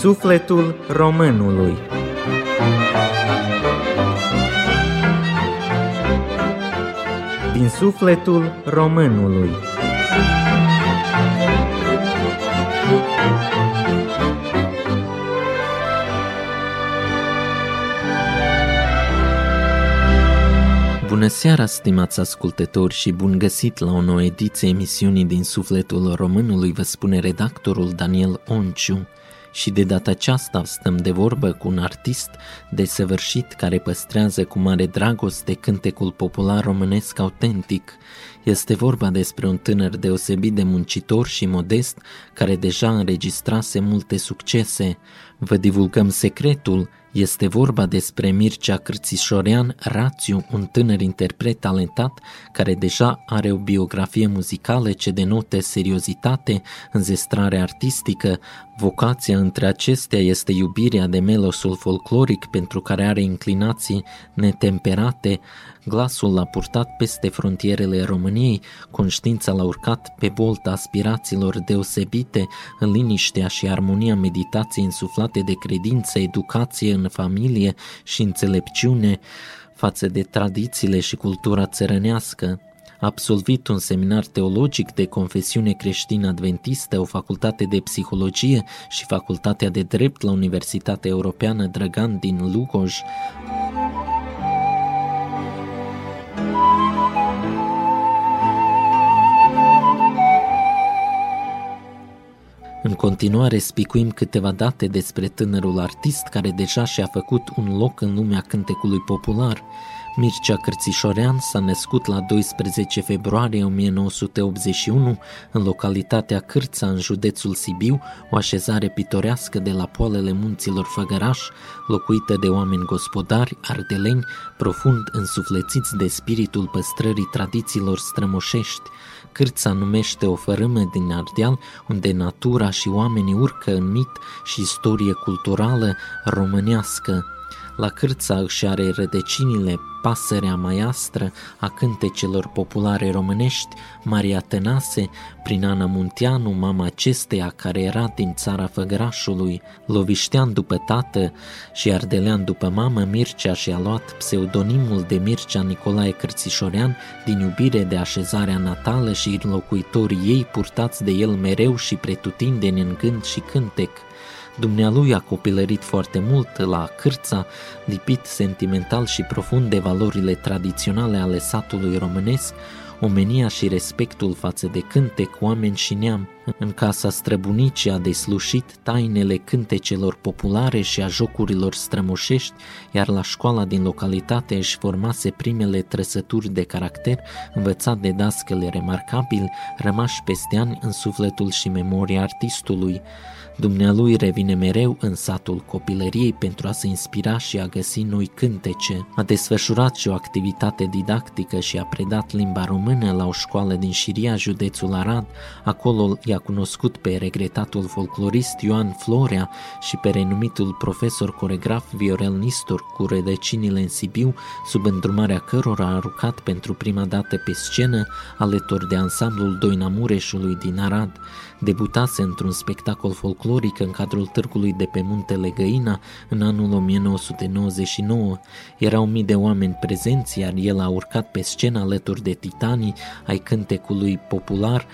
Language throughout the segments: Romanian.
sufletul românului. Din sufletul românului. Bună seara, stimați ascultători, și bun găsit la o nouă ediție emisiunii din Sufletul Românului, vă spune redactorul Daniel Onciu. Și de data aceasta stăm de vorbă cu un artist desăvârșit care păstrează cu mare dragoste cântecul popular românesc autentic. Este vorba despre un tânăr deosebit de muncitor și modest care deja înregistrase multe succese. Vă divulgăm secretul, este vorba despre Mircea Cârțișorean Rațiu, un tânăr interpret talentat care deja are o biografie muzicală ce denote seriozitate, înzestrare artistică. Vocația între acestea este iubirea de melosul folcloric pentru care are inclinații netemperate, glasul l-a purtat peste frontierele României, conștiința l-a urcat pe bolta aspirațiilor deosebite, în liniștea și armonia meditației însuflate de credință, educație în familie și înțelepciune față de tradițiile și cultura țărănească. A absolvit un seminar teologic de confesiune creștină adventistă, o facultate de psihologie și facultatea de drept la Universitatea Europeană Drăgan din Lugoj. În continuare spicuim câteva date despre tânărul artist care deja și-a făcut un loc în lumea cântecului popular. Mircea Cărțișorean s-a născut la 12 februarie 1981 în localitatea Cârța, în județul Sibiu, o așezare pitorească de la poalele munților Făgăraș, locuită de oameni gospodari, ardeleni, profund însuflețiți de spiritul păstrării tradițiilor strămoșești. Cârța numește o fărâmă din Ardeal, unde natura și oamenii urcă în mit și istorie culturală românească. La Cârța își are rădăcinile pasărea maiastră a cântecelor populare românești, Maria Tănase, prin Ana Munteanu, mama acesteia care era din țara Făgărașului, Loviștean după tată și Ardelean după mamă, Mircea și-a luat pseudonimul de Mircea Nicolae Cărțișorean din iubire de așezarea natală și locuitorii ei purtați de el mereu și pretutindeni în gând și cântec – Dumnealui a copilărit foarte mult la cârța, lipit sentimental și profund de valorile tradiționale ale satului românesc, omenia și respectul față de cântec, oameni și neam. În casa străbunicii a deslușit tainele cântecelor populare și a jocurilor strămoșești, iar la școala din localitate își formase primele trăsături de caracter, învățat de dascăle remarcabili, rămași peste ani în sufletul și memoria artistului. Dumnealui revine mereu în satul copilăriei pentru a se inspira și a găsi noi cântece. A desfășurat și o activitate didactică și a predat limba română la o școală din Șiria, județul Arad. Acolo i-a cunoscut pe regretatul folclorist Ioan Florea și pe renumitul profesor coregraf Viorel Nistor cu rădăcinile în Sibiu, sub îndrumarea cărora a rucat pentru prima dată pe scenă alături de ansamblul Doina Mureșului din Arad debutase într-un spectacol folcloric în cadrul târgului de pe muntele Găina în anul 1999. Erau mii de oameni prezenți, iar el a urcat pe scenă alături de titanii ai cântecului popular,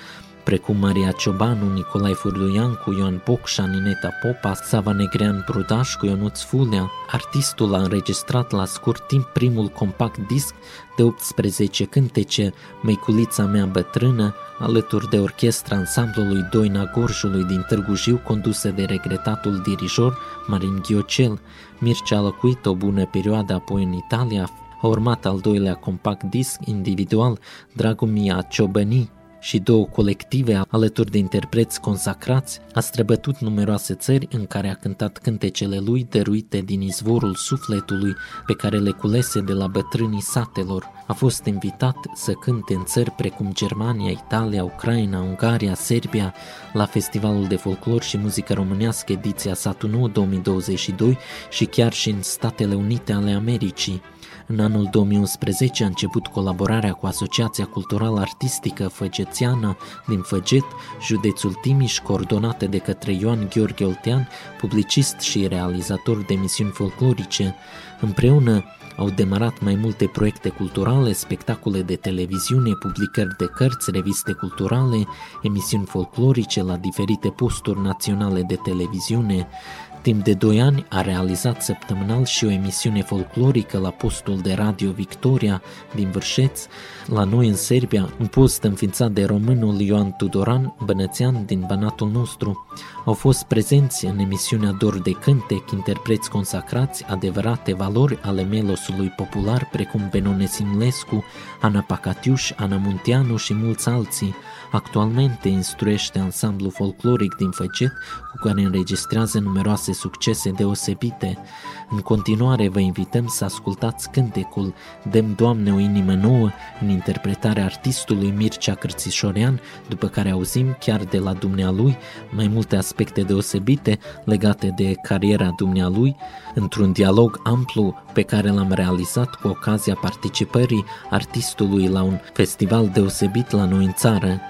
precum Maria Ciobanu, Nicolae Furluiancu, Ioan Bocșa, Nineta Popa, Sava Negrean Brudașcu, Ionuț Fulnea. Artistul a înregistrat la scurt timp primul compact disc de 18 cântece, Măiculița mea bătrână, alături de orchestra ansamblului Doina Gorjului din Târgu Jiu, condusă de regretatul dirijor Marin Ghiocel. Mircea a locuit o bună perioadă apoi în Italia, a urmat al doilea compact disc individual, Dragumia Ciobănii, și două colective alături de interpreți consacrați, a străbătut numeroase țări în care a cântat cântecele lui dăruite din izvorul sufletului pe care le culese de la bătrânii satelor. A fost invitat să cânte în țări precum Germania, Italia, Ucraina, Ungaria, Serbia, la Festivalul de Folclor și Muzică Românească ediția Satu 9 2022 și chiar și în Statele Unite ale Americii. În anul 2011 a început colaborarea cu Asociația Culturală Artistică Făgețiană din Făget, județul Timiș, coordonată de către Ioan Gheorghe Oltean, publicist și realizator de emisiuni folclorice. Împreună au demarat mai multe proiecte culturale, spectacole de televiziune, publicări de cărți, reviste culturale, emisiuni folclorice la diferite posturi naționale de televiziune. Timp de doi ani a realizat săptămânal și o emisiune folclorică la postul de radio Victoria din Vârșeț, la noi în Serbia, un post înființat de românul Ioan Tudoran, bănățean din Banatul nostru. Au fost prezenți în emisiunea Dor de Cântec, interpreți consacrați, adevărate valori ale melosului popular, precum Benone Simlescu, Ana Pacatiuș, Ana Munteanu și mulți alții. Actualmente instruiește ansamblu folcloric din Făget, cu care înregistrează numeroase succese deosebite. În continuare vă invităm să ascultați cântecul Dem Doamne o inimă nouă în interpretarea artistului Mircea Cârțișorean, după care auzim chiar de la dumnealui mai multe aspecte deosebite legate de cariera dumnealui, într-un dialog amplu pe care l-am realizat cu ocazia participării artistului la un festival deosebit la noi în țară,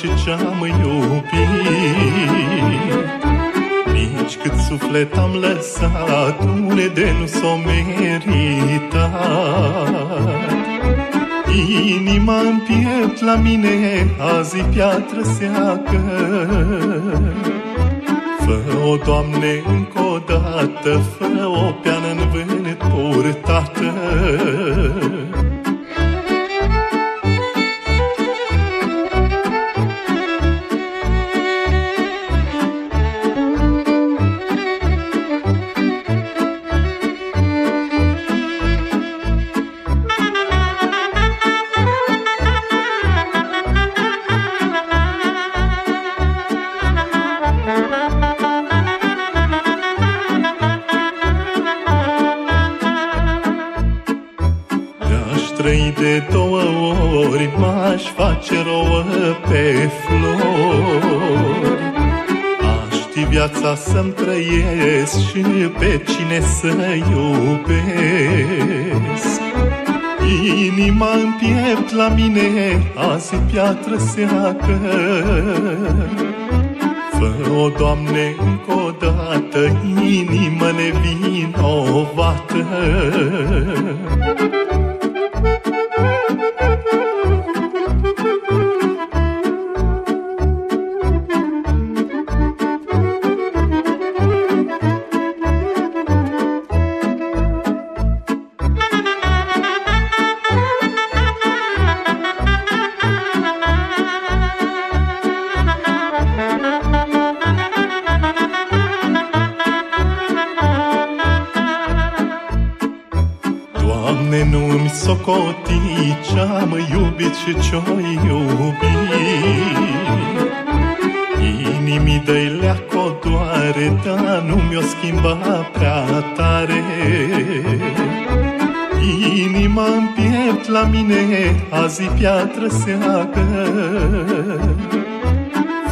și ce-am iubit? Nici cât suflet am lăsat Une de nu s-o meritat Inima în piept la mine Azi piatră seacă Fă-o, Doamne, încă o dată Fă o peană în vânt purtată să-mi trăiesc și pe cine să iubesc. Inima în piept la mine, azi piatră seacă. Fă-o, Doamne, încă o dată, inimă nevinovată. Ce-o iubit Inimii de lea codoare, dar nu mi-o schimba prea tare. Inima în piept la mine, azi piatră seacă.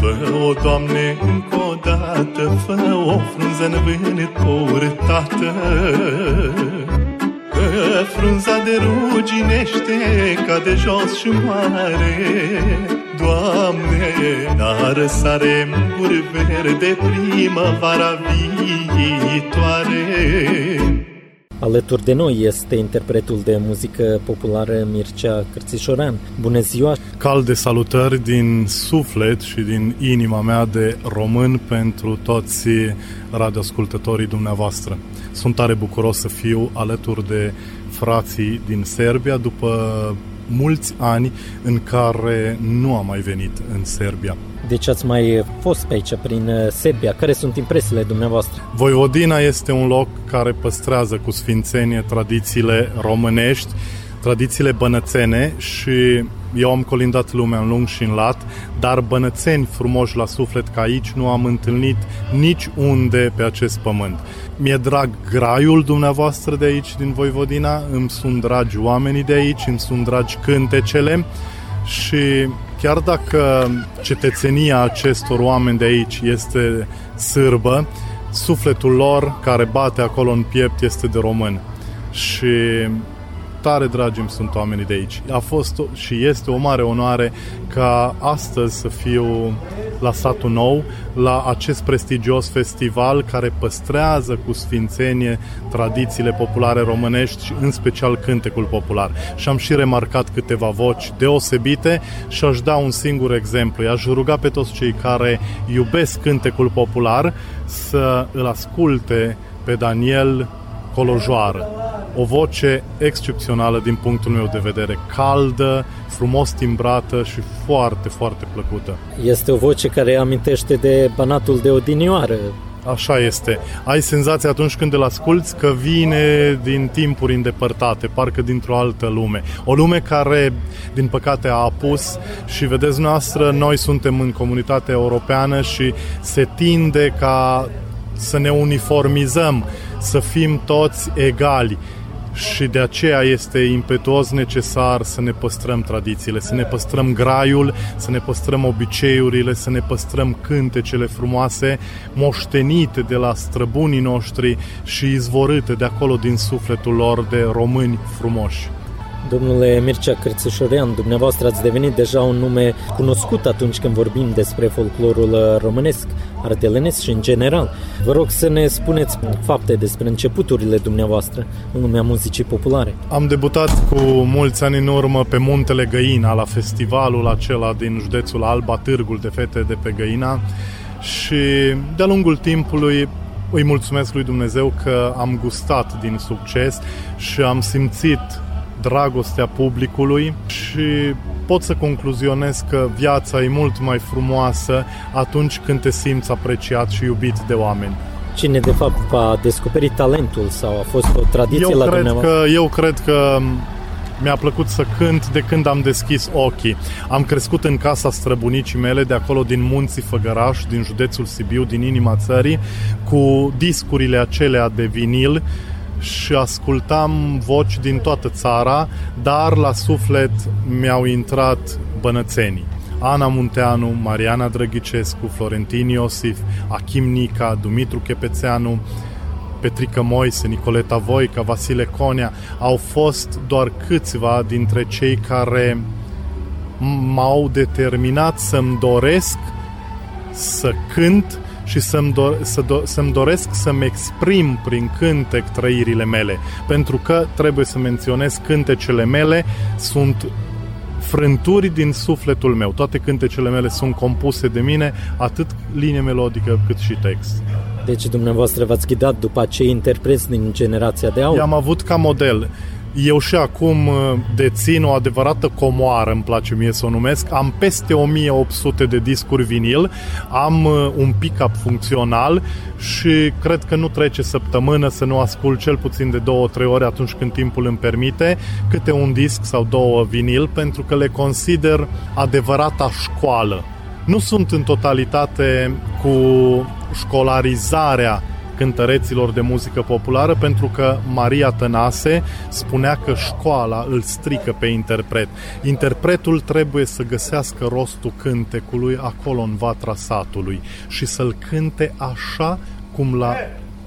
Fă-o, Doamne, încă o dată, fă o frunză în vânt purtată. Că frunza de ruginește, de jos și mare. Doamne, dar răsare guri verde primăvara viitoare. Alături de noi este interpretul de muzică populară Mircea Cârțișoran. Bună ziua! Calde salutări din suflet și din inima mea de român pentru toți radioascultătorii dumneavoastră. Sunt tare bucuros să fiu alături de frații din Serbia după mulți ani în care nu am mai venit în Serbia. Deci ați mai fost pe aici, prin uh, Serbia. Care sunt impresiile dumneavoastră? Voivodina este un loc care păstrează cu sfințenie tradițiile românești, tradițiile bănățene și eu am colindat lumea în lung și în lat, dar bănățeni frumoși la suflet ca aici nu am întâlnit nici unde pe acest pământ. Mi-e drag graiul dumneavoastră de aici, din Voivodina, îmi sunt dragi oamenii de aici, îmi sunt dragi cântecele și chiar dacă cetățenia acestor oameni de aici este sârbă, sufletul lor care bate acolo în piept este de român. Și tare dragi îmi sunt oamenii de aici. A fost și este o mare onoare ca astăzi să fiu la satul nou, la acest prestigios festival care păstrează cu sfințenie tradițiile populare românești și în special cântecul popular. Și am și remarcat câteva voci deosebite și aș da un singur exemplu. I-aș ruga pe toți cei care iubesc cântecul popular să îl asculte pe Daniel Colojoară o voce excepțională din punctul meu de vedere, caldă, frumos timbrată și foarte, foarte plăcută. Este o voce care amintește de Banatul de Odinioară, Așa este. Ai senzația atunci când îl asculți că vine din timpuri îndepărtate, parcă dintr-o altă lume. O lume care, din păcate, a apus și vedeți noastră, noi suntem în comunitatea europeană și se tinde ca să ne uniformizăm, să fim toți egali și de aceea este impetuos necesar să ne păstrăm tradițiile, să ne păstrăm graiul, să ne păstrăm obiceiurile, să ne păstrăm cântecele frumoase, moștenite de la străbunii noștri și izvorâte de acolo din sufletul lor de români frumoși. Domnule Mircea Cârțișorean, dumneavoastră ați devenit deja un nume cunoscut atunci când vorbim despre folclorul românesc, ardelenesc și în general. Vă rog să ne spuneți fapte despre începuturile dumneavoastră în lumea muzicii populare. Am debutat cu mulți ani în urmă pe Muntele Găina, la festivalul acela din județul Alba, Târgul de Fete de pe Găina și de-a lungul timpului îi mulțumesc lui Dumnezeu că am gustat din succes și am simțit dragostea publicului și pot să concluzionez că viața e mult mai frumoasă atunci când te simți apreciat și iubit de oameni. Cine de fapt a descoperit talentul sau a fost o tradiție eu la cred dumneavoastră? Că, eu cred că mi-a plăcut să cânt de când am deschis ochii. Am crescut în casa străbunicii mele, de acolo din munții Făgăraș, din județul Sibiu, din inima țării, cu discurile acelea de vinil și ascultam voci din toată țara, dar la suflet mi-au intrat bănățenii. Ana Munteanu, Mariana Drăghicescu, Florentin Iosif, Achim Nica, Dumitru Chepețeanu, Petrică Moise, Nicoleta Voica, Vasile Conea, au fost doar câțiva dintre cei care m-au determinat să-mi doresc să cânt și să-mi, do- să do- să-mi doresc să-mi exprim prin cântec trăirile mele. Pentru că, trebuie să menționez, cântecele mele sunt frânturi din sufletul meu. Toate cântecele mele sunt compuse de mine, atât linie melodică cât și text. Deci dumneavoastră v-ați ghidat după acei interpreți din generația de aur? I-am avut ca model. Eu și acum uh, dețin o adevărată comoară, îmi place mie să o numesc. Am peste 1800 de discuri vinil, am uh, un pick-up funcțional și cred că nu trece săptămână să nu ascult cel puțin de două, trei ore atunci când timpul îmi permite, câte un disc sau două vinil, pentru că le consider adevărata școală Nu sunt în totalitate cu școlarizarea cântăreților de muzică populară pentru că Maria Tănase spunea că școala îl strică pe interpret. Interpretul trebuie să găsească rostul cântecului acolo în vatra satului și să-l cânte așa cum l-a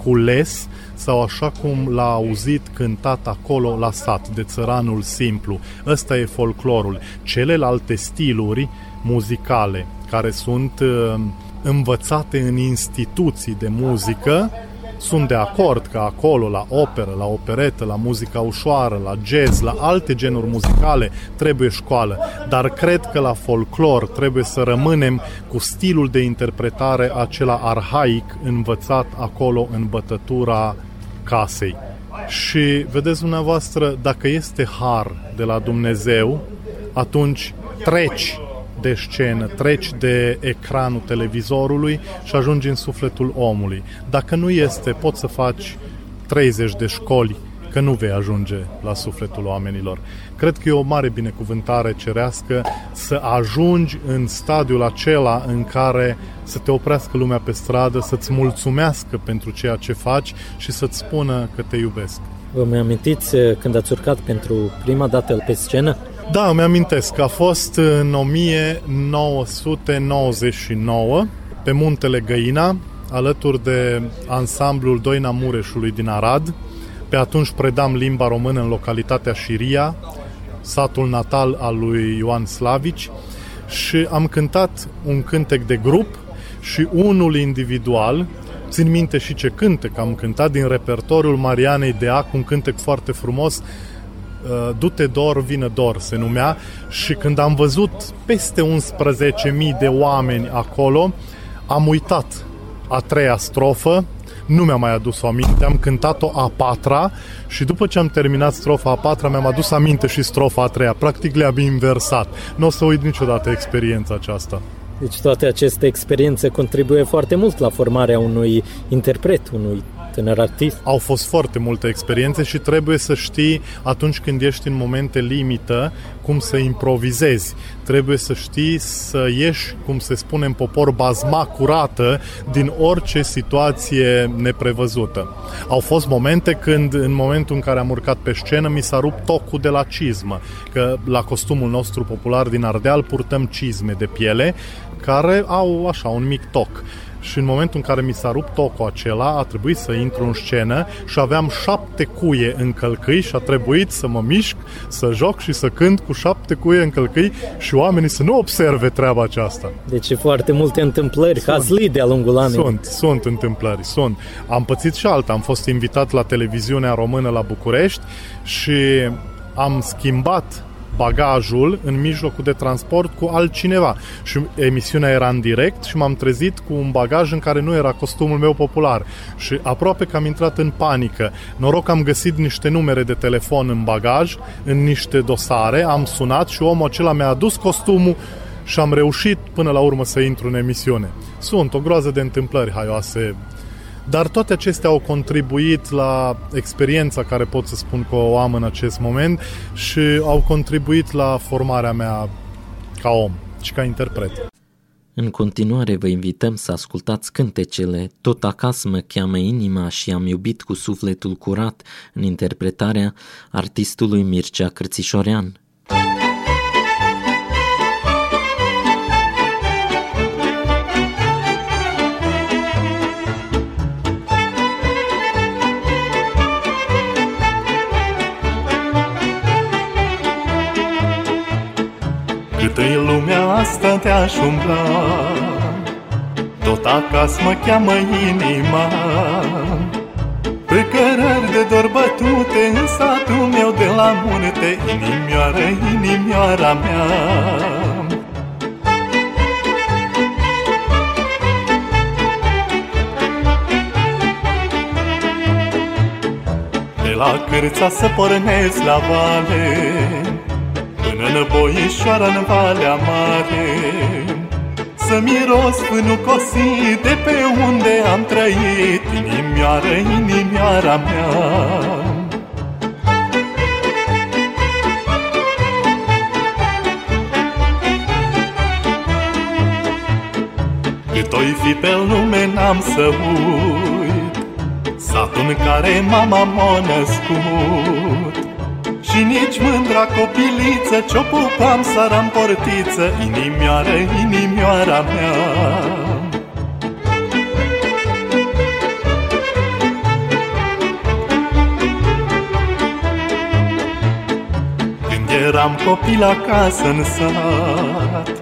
cules sau așa cum l-a auzit cântat acolo la sat, de țăranul simplu. Ăsta e folclorul. Celelalte stiluri muzicale care sunt uh, învățate în instituții de muzică, sunt de acord că acolo, la operă, la operetă, la muzica ușoară, la jazz, la alte genuri muzicale, trebuie școală. Dar cred că la folclor trebuie să rămânem cu stilul de interpretare acela arhaic învățat acolo în bătătura casei. Și vedeți dumneavoastră, dacă este har de la Dumnezeu, atunci treci de scenă, treci de ecranul televizorului și ajungi în sufletul omului. Dacă nu este, poți să faci 30 de școli, că nu vei ajunge la sufletul oamenilor. Cred că e o mare binecuvântare cerească să ajungi în stadiul acela în care să te oprească lumea pe stradă, să-ți mulțumească pentru ceea ce faci și să-ți spună că te iubesc. Vă mai amintiți eh, când ați urcat pentru prima dată pe scenă? Da, îmi amintesc că a fost în 1999 pe muntele Găina, alături de ansamblul Doina Mureșului din Arad. Pe atunci predam limba română în localitatea Șiria, satul natal al lui Ioan Slavici și am cântat un cântec de grup și unul individual, țin minte și ce cântec am cântat din repertoriul Marianei Deac, un cântec foarte frumos, Uh, Du-te dor, vină dor se numea și când am văzut peste 11.000 de oameni acolo, am uitat a treia strofă, nu mi-am mai adus o aminte, am cântat-o a patra și după ce am terminat strofa a patra mi-am adus aminte și strofa a treia, practic le-am inversat. Nu o să uit niciodată experiența aceasta. Deci toate aceste experiențe contribuie foarte mult la formarea unui interpret, unui tânăr artist. Au fost foarte multe experiențe și trebuie să știi atunci când ești în momente limită cum să improvizezi. Trebuie să știi să ieși, cum se spune în popor, bazma curată din orice situație neprevăzută. Au fost momente când, în momentul în care am urcat pe scenă, mi s-a rupt tocul de la cizmă, că la costumul nostru popular din Ardeal purtăm cizme de piele care au așa un mic toc și în momentul în care mi s-a rupt tocul acela, a trebuit să intru în scenă și aveam șapte cuie în călcâi și a trebuit să mă mișc, să joc și să cânt cu șapte cuie în călcâi și oamenii să nu observe treaba aceasta. Deci foarte multe întâmplări, hazli de-a lungul anului. Sunt, sunt întâmplări, sunt. Am pățit și alta, am fost invitat la televiziunea română la București și am schimbat bagajul în mijlocul de transport cu altcineva. Și emisiunea era în direct și m-am trezit cu un bagaj în care nu era costumul meu popular. Și aproape că am intrat în panică. Noroc că am găsit niște numere de telefon în bagaj, în niște dosare, am sunat și omul acela mi-a adus costumul și am reușit până la urmă să intru în emisiune. Sunt o groază de întâmplări haioase dar toate acestea au contribuit la experiența care pot să spun că o am în acest moment și au contribuit la formarea mea ca om și ca interpret. În continuare vă invităm să ascultați cântecele Tot acasă mă cheamă inima și am iubit cu sufletul curat în interpretarea artistului Mircea Cărțișorean. Cât lumea asta te-aș umbla. Tot acasă mă cheamă inima. Pe cărări de dor bătute În satul meu de la munte Inimioară, inimioara mea. De la cârța să pornesc la vale Până boișoara în Valea Mare. Să miros fânul cosit de pe unde am trăit Inimioară, inimioara mea. Cât fi pe lume n-am să uit. Satul în care mama m-a născut Și nici mândra copiliță Ce-o pupam sara portiță Inimioară, inimioara mea. Când eram copil acasă în sat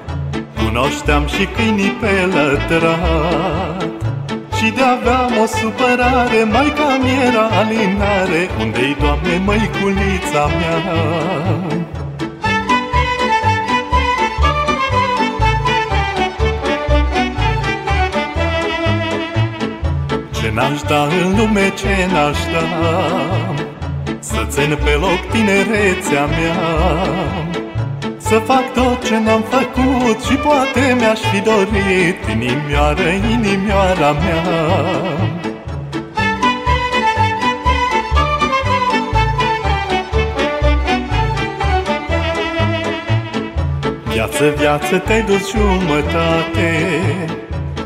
Cunoșteam și câinii pe lătrat Și de aveam o supărare Mai cam era alinare. Unde-i, Doamne, măiculița mea? Ce n-aș da în lume, ce n-aș da? Să țin pe loc tinerețea mea să fac tot ce n-am făcut și poate mi-aș fi dorit Inimioară, inimioara mea. Viață, viață, te-ai dus jumătate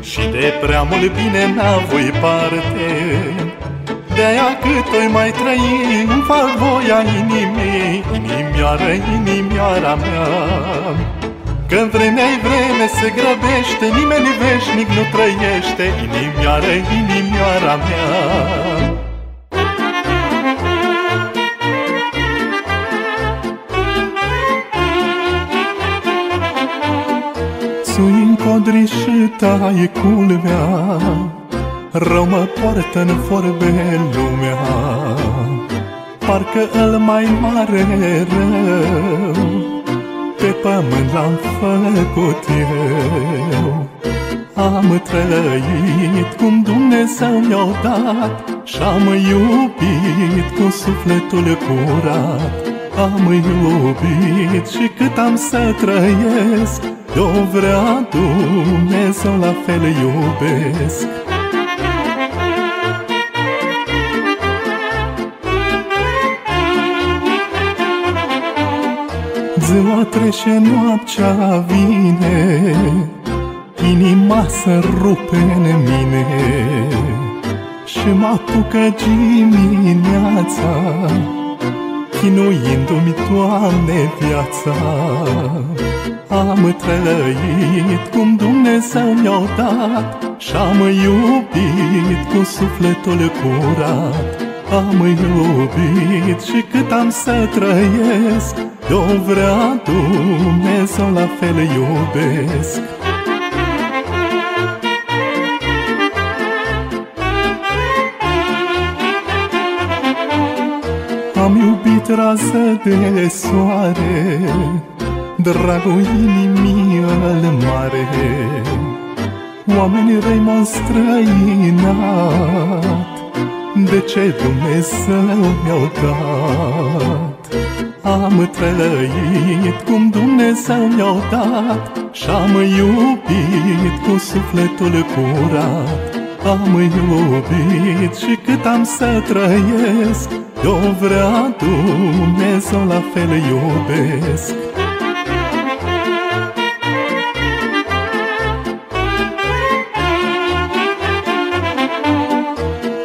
Și de prea mult bine n-avui parte de-aia cât o mai trăi Îmi fac voia inimii Inimioară, inimioara mea. Când vremea-i vreme se grăbește Nimeni veșnic nu trăiește Inimioară, inimioara mea. Sui codriș și tai culmea Rău mă poartă în vorbe lumea Parcă îl mai mare rău. Pe pământ l-am făcut eu Am trăit cum Dumnezeu mi-a dat Și-am iubit cu sufletul curat. Am iubit și cât am să trăiesc Eu vrea Dumnezeu la fel iubesc Ziua trece, noaptea vine Inima să rupe în mine Și mă apucă dimineața Chinuindu-mi, Doamne, viața. Am trăit cum Dumnezeu mi-a dat Și-am iubit cu sufletul curat Am iubit și cât am să trăiesc. Eu vrea Dumnezeu la fel iubesc. Am iubit rază de soare Dragul inimii al mare. Oamenii răi m-au străinat De ce Dumnezeu mi-au dat. Am trăit cum Dumnezeu mi-a dat Și-am iubit cu sufletul curat. Am iubit și cât am să trăiesc Eu vrea Dumnezeu la fel iubesc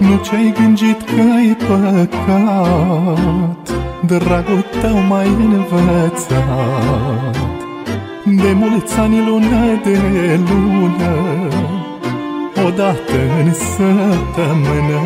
Nu ce-ai gândit că-i păcat? Dragul tău mai învățat. De mulți ani lună de lună Odată în săptămână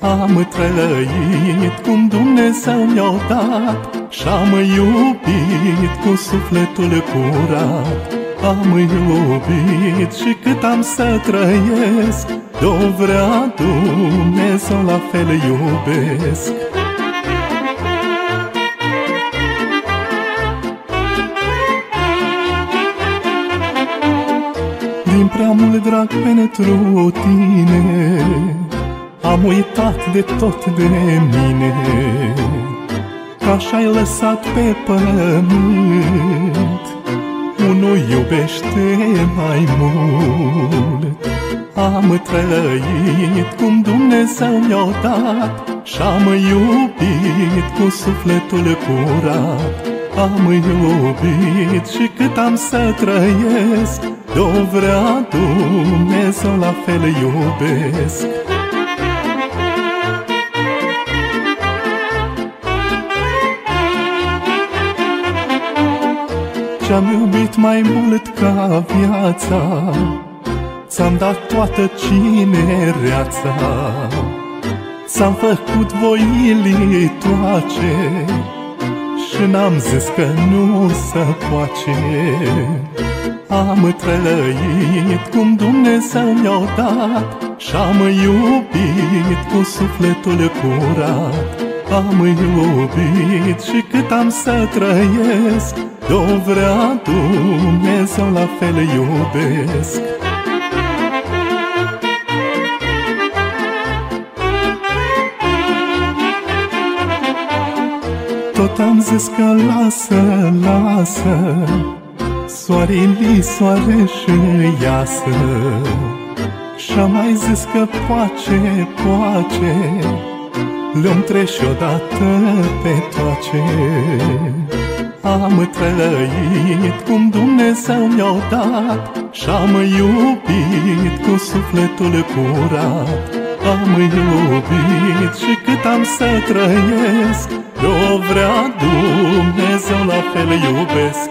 Am trăit cum Dumnezeu mi-a dat Și-am iubit cu sufletul curat. Am iubit și cât am să trăiesc Eu vrea Dumnezeu la fel iubesc. Din prea mult drag pentru tine Am uitat de tot de mine. Că așa ai lăsat pe pământ Unul iubește mai mult Am trăit cum Dumnezeu mi-a dat Și-am iubit cu sufletul curat. Am iubit și cât am să trăiesc De-o vrea Dumnezeu la fel iubesc. Ce-am iubit mai mult ca viața Ți-am dat toată cinereața S-am făcut voili toace Și n-am zis că nu se poate Am trăit cum Dumnezeu mi-a dat Și-am iubit cu sufletul curat. Am iubit și cât am să trăiesc De-o vrea Dumnezeu la fel iubesc Tot am zis că lasă, lasă Soarele, soare și iasă. Și-am mai zis că poace, poace Le-om trece odată pe toace. Am trăit cum Dumnezeu mi-a dat Și-am iubit cu sufletul curat. Am iubit și cât am să trăiesc o vrea Dumnezeu la fel iubesc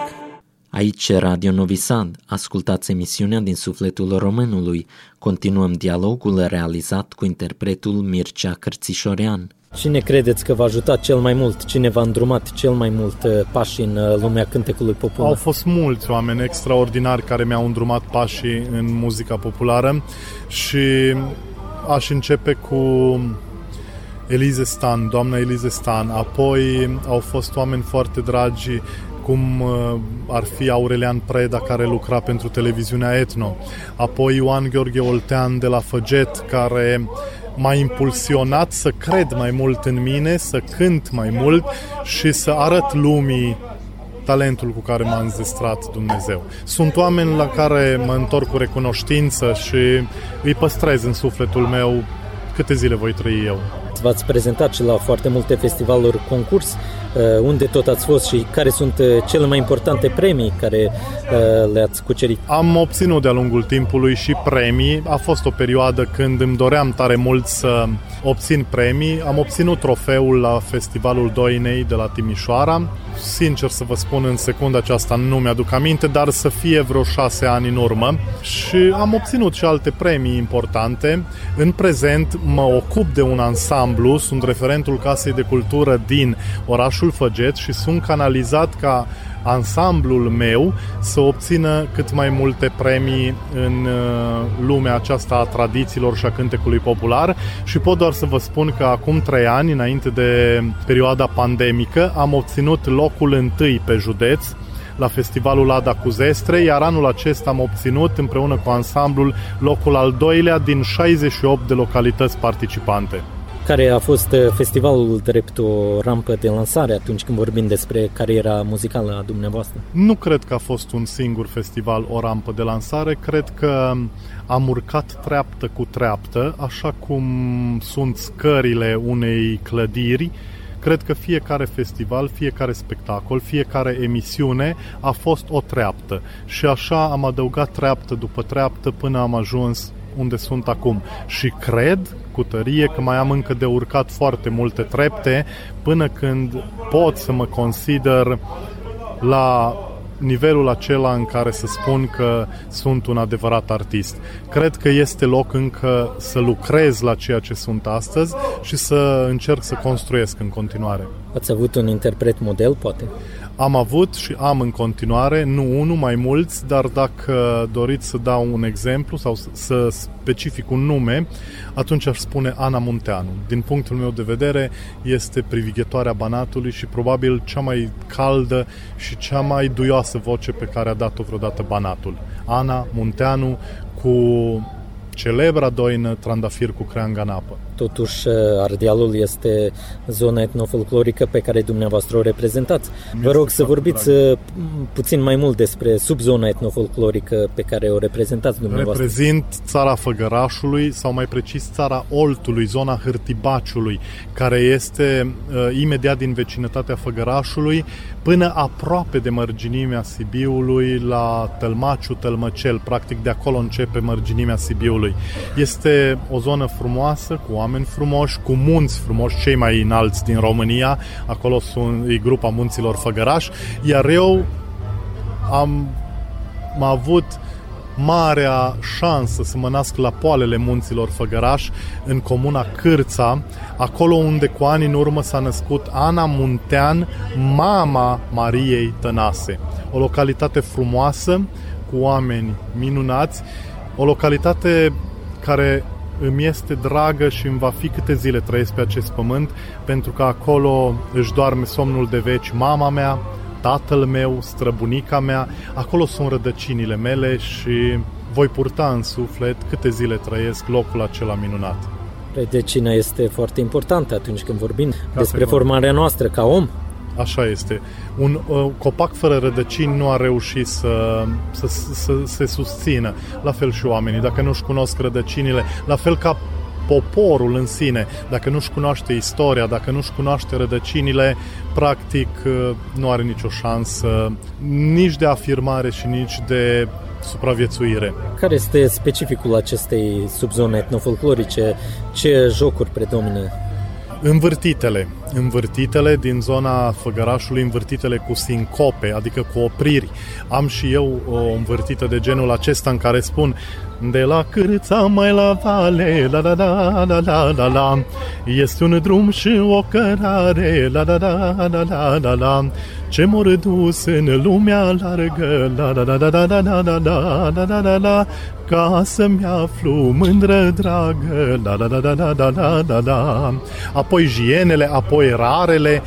Aici Radio Novi Sad, ascultați emisiunea din sufletul românului. Continuăm dialogul realizat cu interpretul Mircea Cărțișorean. Cine credeți că v-a ajutat cel mai mult? Cine v-a îndrumat cel mai mult uh, pași în uh, lumea cântecului popular? Au fost mulți oameni extraordinari care mi-au îndrumat pașii în muzica populară și aș începe cu Elize Stan, doamna Elize Stan, apoi au fost oameni foarte dragi cum uh, ar fi Aurelian Preda care lucra pentru televiziunea Etno, apoi Ioan Gheorghe Oltean de la Făget care m-a impulsionat să cred mai mult în mine, să cânt mai mult și să arăt lumii talentul cu care m-a înzestrat Dumnezeu. Sunt oameni la care mă întorc cu recunoștință și îi păstrez în sufletul meu câte zile voi trăi eu v-ați prezentat și la foarte multe festivaluri concurs, uh, unde tot ați fost și care sunt uh, cele mai importante premii care uh, le-ați cucerit? Am obținut de-a lungul timpului și premii. A fost o perioadă când îmi doream tare mult să obțin premii. Am obținut trofeul la Festivalul Doinei de la Timișoara. Sincer să vă spun, în secunda aceasta nu mi-aduc aminte, dar să fie vreo șase ani în urmă. Și am obținut și alte premii importante. În prezent mă ocup de un ansamblu, sunt referentul Casei de Cultură din orașul Făget și sunt canalizat ca ansamblul meu să obțină cât mai multe premii în uh, lumea aceasta a tradițiilor și a cântecului popular. Și pot doar să vă spun că acum trei ani, înainte de perioada pandemică, am obținut locul întâi pe județ la festivalul Ada cu Zestre, iar anul acesta am obținut împreună cu ansamblul locul al doilea din 68 de localități participante care a fost uh, festivalul drept o rampă de lansare atunci când vorbim despre cariera muzicală a dumneavoastră? Nu cred că a fost un singur festival o rampă de lansare, cred că am urcat treaptă cu treaptă, așa cum sunt scările unei clădiri, Cred că fiecare festival, fiecare spectacol, fiecare emisiune a fost o treaptă și așa am adăugat treaptă după treaptă până am ajuns unde sunt acum. Și cred cu tărie că mai am încă de urcat foarte multe trepte până când pot să mă consider la nivelul acela în care să spun că sunt un adevărat artist. Cred că este loc încă să lucrez la ceea ce sunt astăzi și să încerc să construiesc în continuare. Ați avut un interpret model, poate? Am avut și am în continuare, nu unul, mai mulți, dar dacă doriți să dau un exemplu sau să specific un nume, atunci aș spune Ana Munteanu. Din punctul meu de vedere, este privighetoarea Banatului și probabil cea mai caldă și cea mai duioasă voce pe care a dat-o vreodată Banatul. Ana Munteanu cu celebra doină trandafir cu creangă în apă. Totuși, uh, Ardealul este zona etnofolclorică pe care dumneavoastră o reprezentați. Vă rog să vorbiți drag. Uh, puțin mai mult despre subzona etnofolclorică pe care o reprezentați dumneavoastră. Reprezint țara Făgărașului, sau mai precis țara Oltului, zona Hârtibaciului, care este uh, imediat din vecinătatea Făgărașului, până aproape de mărginimea Sibiului, la Tălmaciu, Tălmăcel, practic de acolo începe mărginimea Sibiului. Este o zonă frumoasă, cu oameni frumoși, cu munți frumoși, cei mai înalți din România, acolo sunt, e grupa munților Făgăraș, iar eu am, am avut marea șansă să mă nasc la poalele munților Făgăraș, în comuna Cârța, acolo unde cu ani în urmă s-a născut Ana Muntean, mama Mariei Tănase. O localitate frumoasă, cu oameni minunați, o localitate care îmi este dragă și îmi va fi câte zile trăiesc pe acest pământ, pentru că acolo își doarme somnul de veci mama mea, tatăl meu, străbunica mea, acolo sunt rădăcinile mele și voi purta în suflet câte zile trăiesc locul acela minunat. Rădăcina este foarte importantă atunci când vorbim Ca despre formarea noastră ca om. Așa este. Un uh, copac fără rădăcini nu a reușit să, să, să, să se susțină. La fel și oamenii. Dacă nu-și cunosc rădăcinile, la fel ca poporul în sine, dacă nu-și cunoaște istoria, dacă nu-și cunoaște rădăcinile, practic uh, nu are nicio șansă nici de afirmare și nici de supraviețuire. Care este specificul acestei subzone etnofolclorice? Ce jocuri predomină? Învârtitele. Învârtitele din zona Făgărașului, învârtitele cu sincope, adică cu opriri. Am și eu o învârtită de genul acesta în care spun de la cârța mai la vale, la la la la la la la Este un drum și o cărare, la la la la la la la Ce m dus în lumea largă, la la la la la la la la la la la la la Ca să-mi aflu mândră dragă, la la la la la la la la la Apoi jienele, apoi rarele,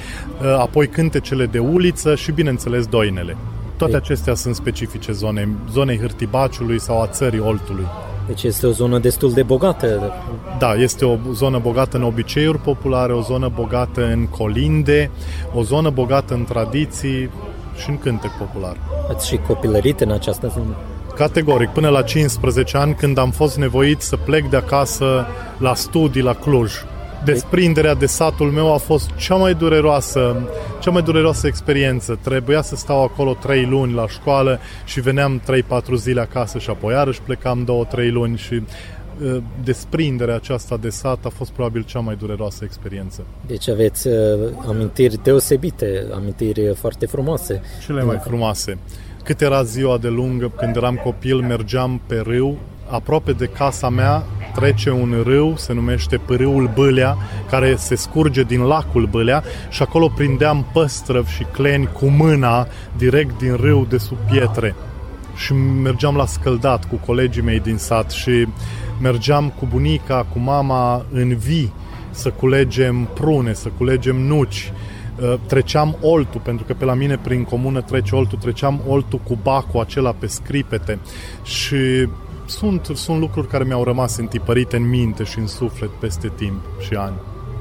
apoi cântecele de uliță și bineînțeles doinele. Toate acestea sunt specifice zone, zonei Hârtibaciului sau a țării Oltului. Deci este o zonă destul de bogată. Da, este o zonă bogată în obiceiuri populare, o zonă bogată în colinde, o zonă bogată în tradiții și în cântec popular. Ați și copilărit în această zonă? Categoric, până la 15 ani, când am fost nevoit să plec de acasă la studii la Cluj desprinderea de satul meu a fost cea mai dureroasă, cea mai dureroasă experiență. Trebuia să stau acolo trei luni la școală și veneam 3-4 zile acasă și apoi iarăși plecam 2-3 luni și uh, desprinderea aceasta de sat a fost probabil cea mai dureroasă experiență. Deci aveți uh, amintiri deosebite, amintiri foarte frumoase. Cele mai frumoase. Cât era ziua de lungă, când eram copil, mergeam pe râu, aproape de casa mea trece un râu, se numește Pârâul Bâlea, care se scurge din lacul Bâlea și acolo prindeam păstrăvi și cleni cu mâna direct din râu de sub pietre. Și mergeam la scăldat cu colegii mei din sat și mergeam cu bunica, cu mama în vii să culegem prune, să culegem nuci, uh, treceam oltul, pentru că pe la mine prin comună trece oltul, treceam oltul cu bacul acela pe scripete. Și sunt, sunt lucruri care mi-au rămas întipărite în minte și în suflet peste timp și ani.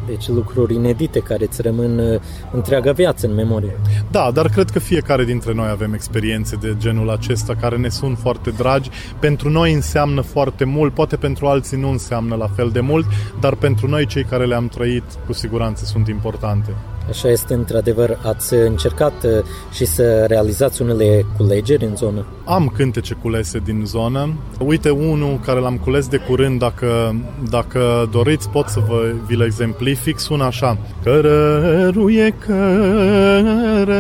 Deci lucruri inedite care îți rămân uh, întreaga viață în memorie. Da, dar cred că fiecare dintre noi avem experiențe de genul acesta care ne sunt foarte dragi. Pentru noi înseamnă foarte mult, poate pentru alții nu înseamnă la fel de mult, dar pentru noi cei care le-am trăit cu siguranță sunt importante. Așa este, într-adevăr, ați încercat uh, și să realizați unele culegeri în zonă? Am cântece culese din zonă. Uite unul care l-am cules de curând, dacă, dacă doriți pot să vă vi-l exemplific, sună așa. Cărăruie, cărăruie,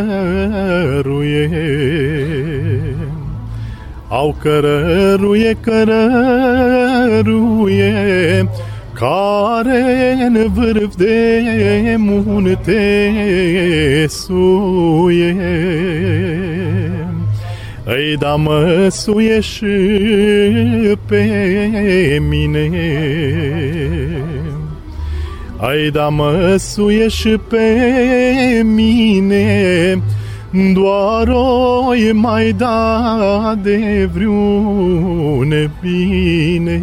au cărăruie, cărăruie, care în vârf de munte suie. Îi da măsuie și pe mine. Ai da măsuie și pe mine. Doar o mai da de vreune bine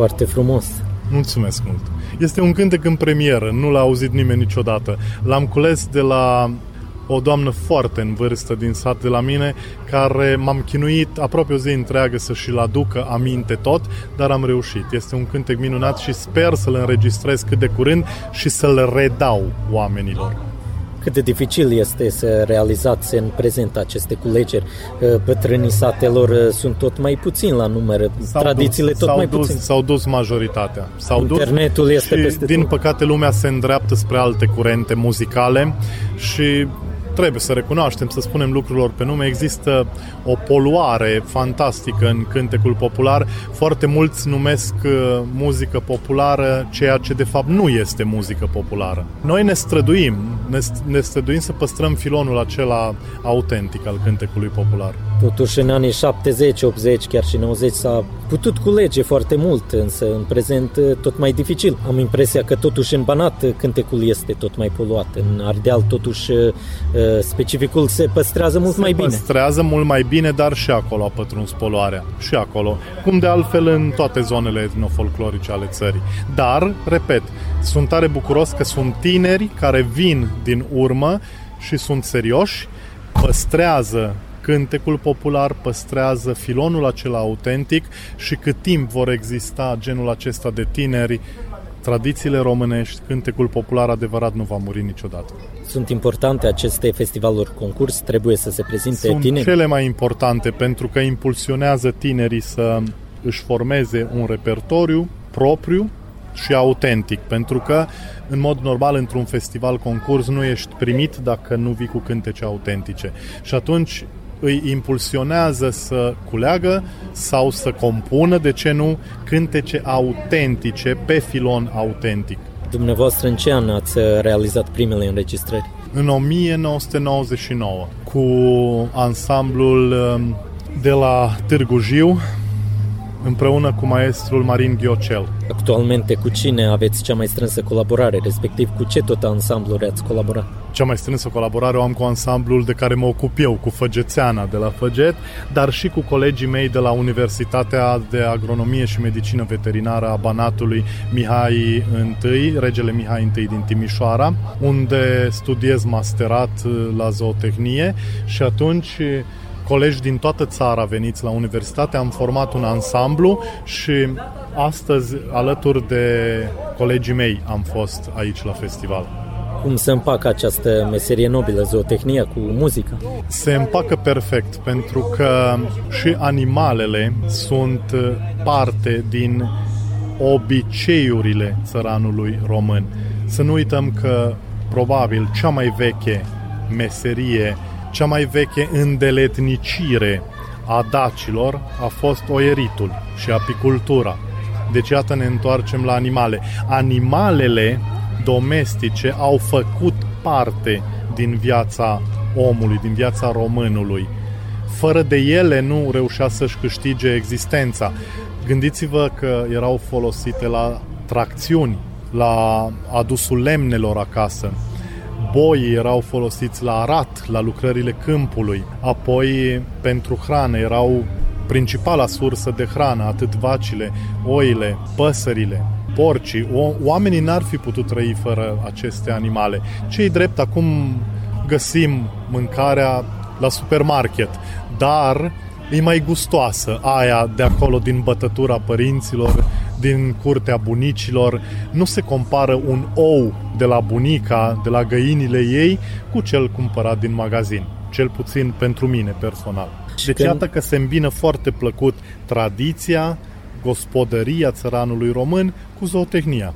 Foarte frumos Mulțumesc mult! Este un cântec în premieră, nu l-a auzit nimeni niciodată. L-am cules de la o doamnă foarte în vârstă din sat de la mine, care m-am chinuit aproape o zi întreagă să și-l aducă aminte tot, dar am reușit. Este un cântec minunat și sper să-l înregistrez cât de curând și să-l redau oamenilor. Cât de dificil este să realizați în prezent aceste culegeri? Bătrânii satelor uh, sunt tot mai puțin la număr, s-au tradițiile dus, tot s-au mai dus, puțin. S-au dus majoritatea. S-au Internetul dus este și, peste din tot. păcate, lumea se îndreaptă spre alte curente muzicale și trebuie să recunoaștem, să spunem lucrurilor pe nume, există o poluare fantastică în cântecul popular. Foarte mulți numesc uh, muzică populară ceea ce de fapt nu este muzică populară. Noi ne străduim, ne, ne străduim să păstrăm filonul acela autentic al cântecului popular. Totuși în anii 70, 80, chiar și 90 s-a putut culege foarte mult, însă în prezent uh, tot mai dificil. Am impresia că totuși în Banat uh, cântecul este tot mai poluat. În Ardeal totuși specificul se păstrează mult se mai bine. păstrează mult mai bine, dar și acolo a pătruns poluarea. Și acolo. Cum de altfel în toate zonele etnofolclorice ale țării. Dar, repet, sunt tare bucuros că sunt tineri care vin din urmă și sunt serioși, păstrează cântecul popular, păstrează filonul acela autentic și cât timp vor exista genul acesta de tineri, tradițiile românești, cântecul popular adevărat nu va muri niciodată. Sunt importante aceste festivaluri concurs, trebuie să se prezinte Sunt tineri. cele mai importante pentru că impulsionează tinerii să își formeze un repertoriu propriu și autentic, pentru că în mod normal într-un festival concurs nu ești primit dacă nu vii cu cântece autentice. Și atunci îi impulsionează să culeagă sau să compună, de ce nu, cântece autentice pe filon autentic. Dumneavoastră în ce an ați realizat primele înregistrări? În 1999, cu ansamblul um, de la Târgu Jiu, împreună cu maestrul Marin Ghiocel. Actualmente cu cine aveți cea mai strânsă colaborare, respectiv cu ce tot ansambluri ați colaborat? Cea mai strânsă colaborare o am cu ansamblul de care mă ocup eu, cu Făgețeana de la Făget, dar și cu colegii mei de la Universitatea de Agronomie și Medicină Veterinară a Banatului Mihai I, regele Mihai I din Timișoara, unde studiez masterat la zootehnie și atunci colegi din toată țara veniți la universitate, am format un ansamblu și astăzi, alături de colegii mei, am fost aici la festival. Cum se împacă această meserie nobilă, zootehnia, cu muzica? Se împacă perfect, pentru că și animalele sunt parte din obiceiurile țăranului român. Să nu uităm că probabil cea mai veche meserie cea mai veche îndeletnicire a dacilor a fost oieritul și apicultura. Deci iată ne întoarcem la animale. Animalele domestice au făcut parte din viața omului, din viața românului. Fără de ele nu reușea să-și câștige existența. Gândiți-vă că erau folosite la tracțiuni, la adusul lemnelor acasă, boii erau folosiți la arat, la lucrările câmpului, apoi pentru hrană erau principala sursă de hrană, atât vacile, oile, păsările, porcii. O, oamenii n-ar fi putut trăi fără aceste animale. Cei drept acum găsim mâncarea la supermarket, dar e mai gustoasă aia de acolo din bătătura părinților, din curtea bunicilor. Nu se compară un ou de la bunica, de la găinile ei, cu cel cumpărat din magazin. Cel puțin pentru mine personal. Deci când... iată că se îmbină foarte plăcut tradiția, gospodăria țăranului român cu zootehnia.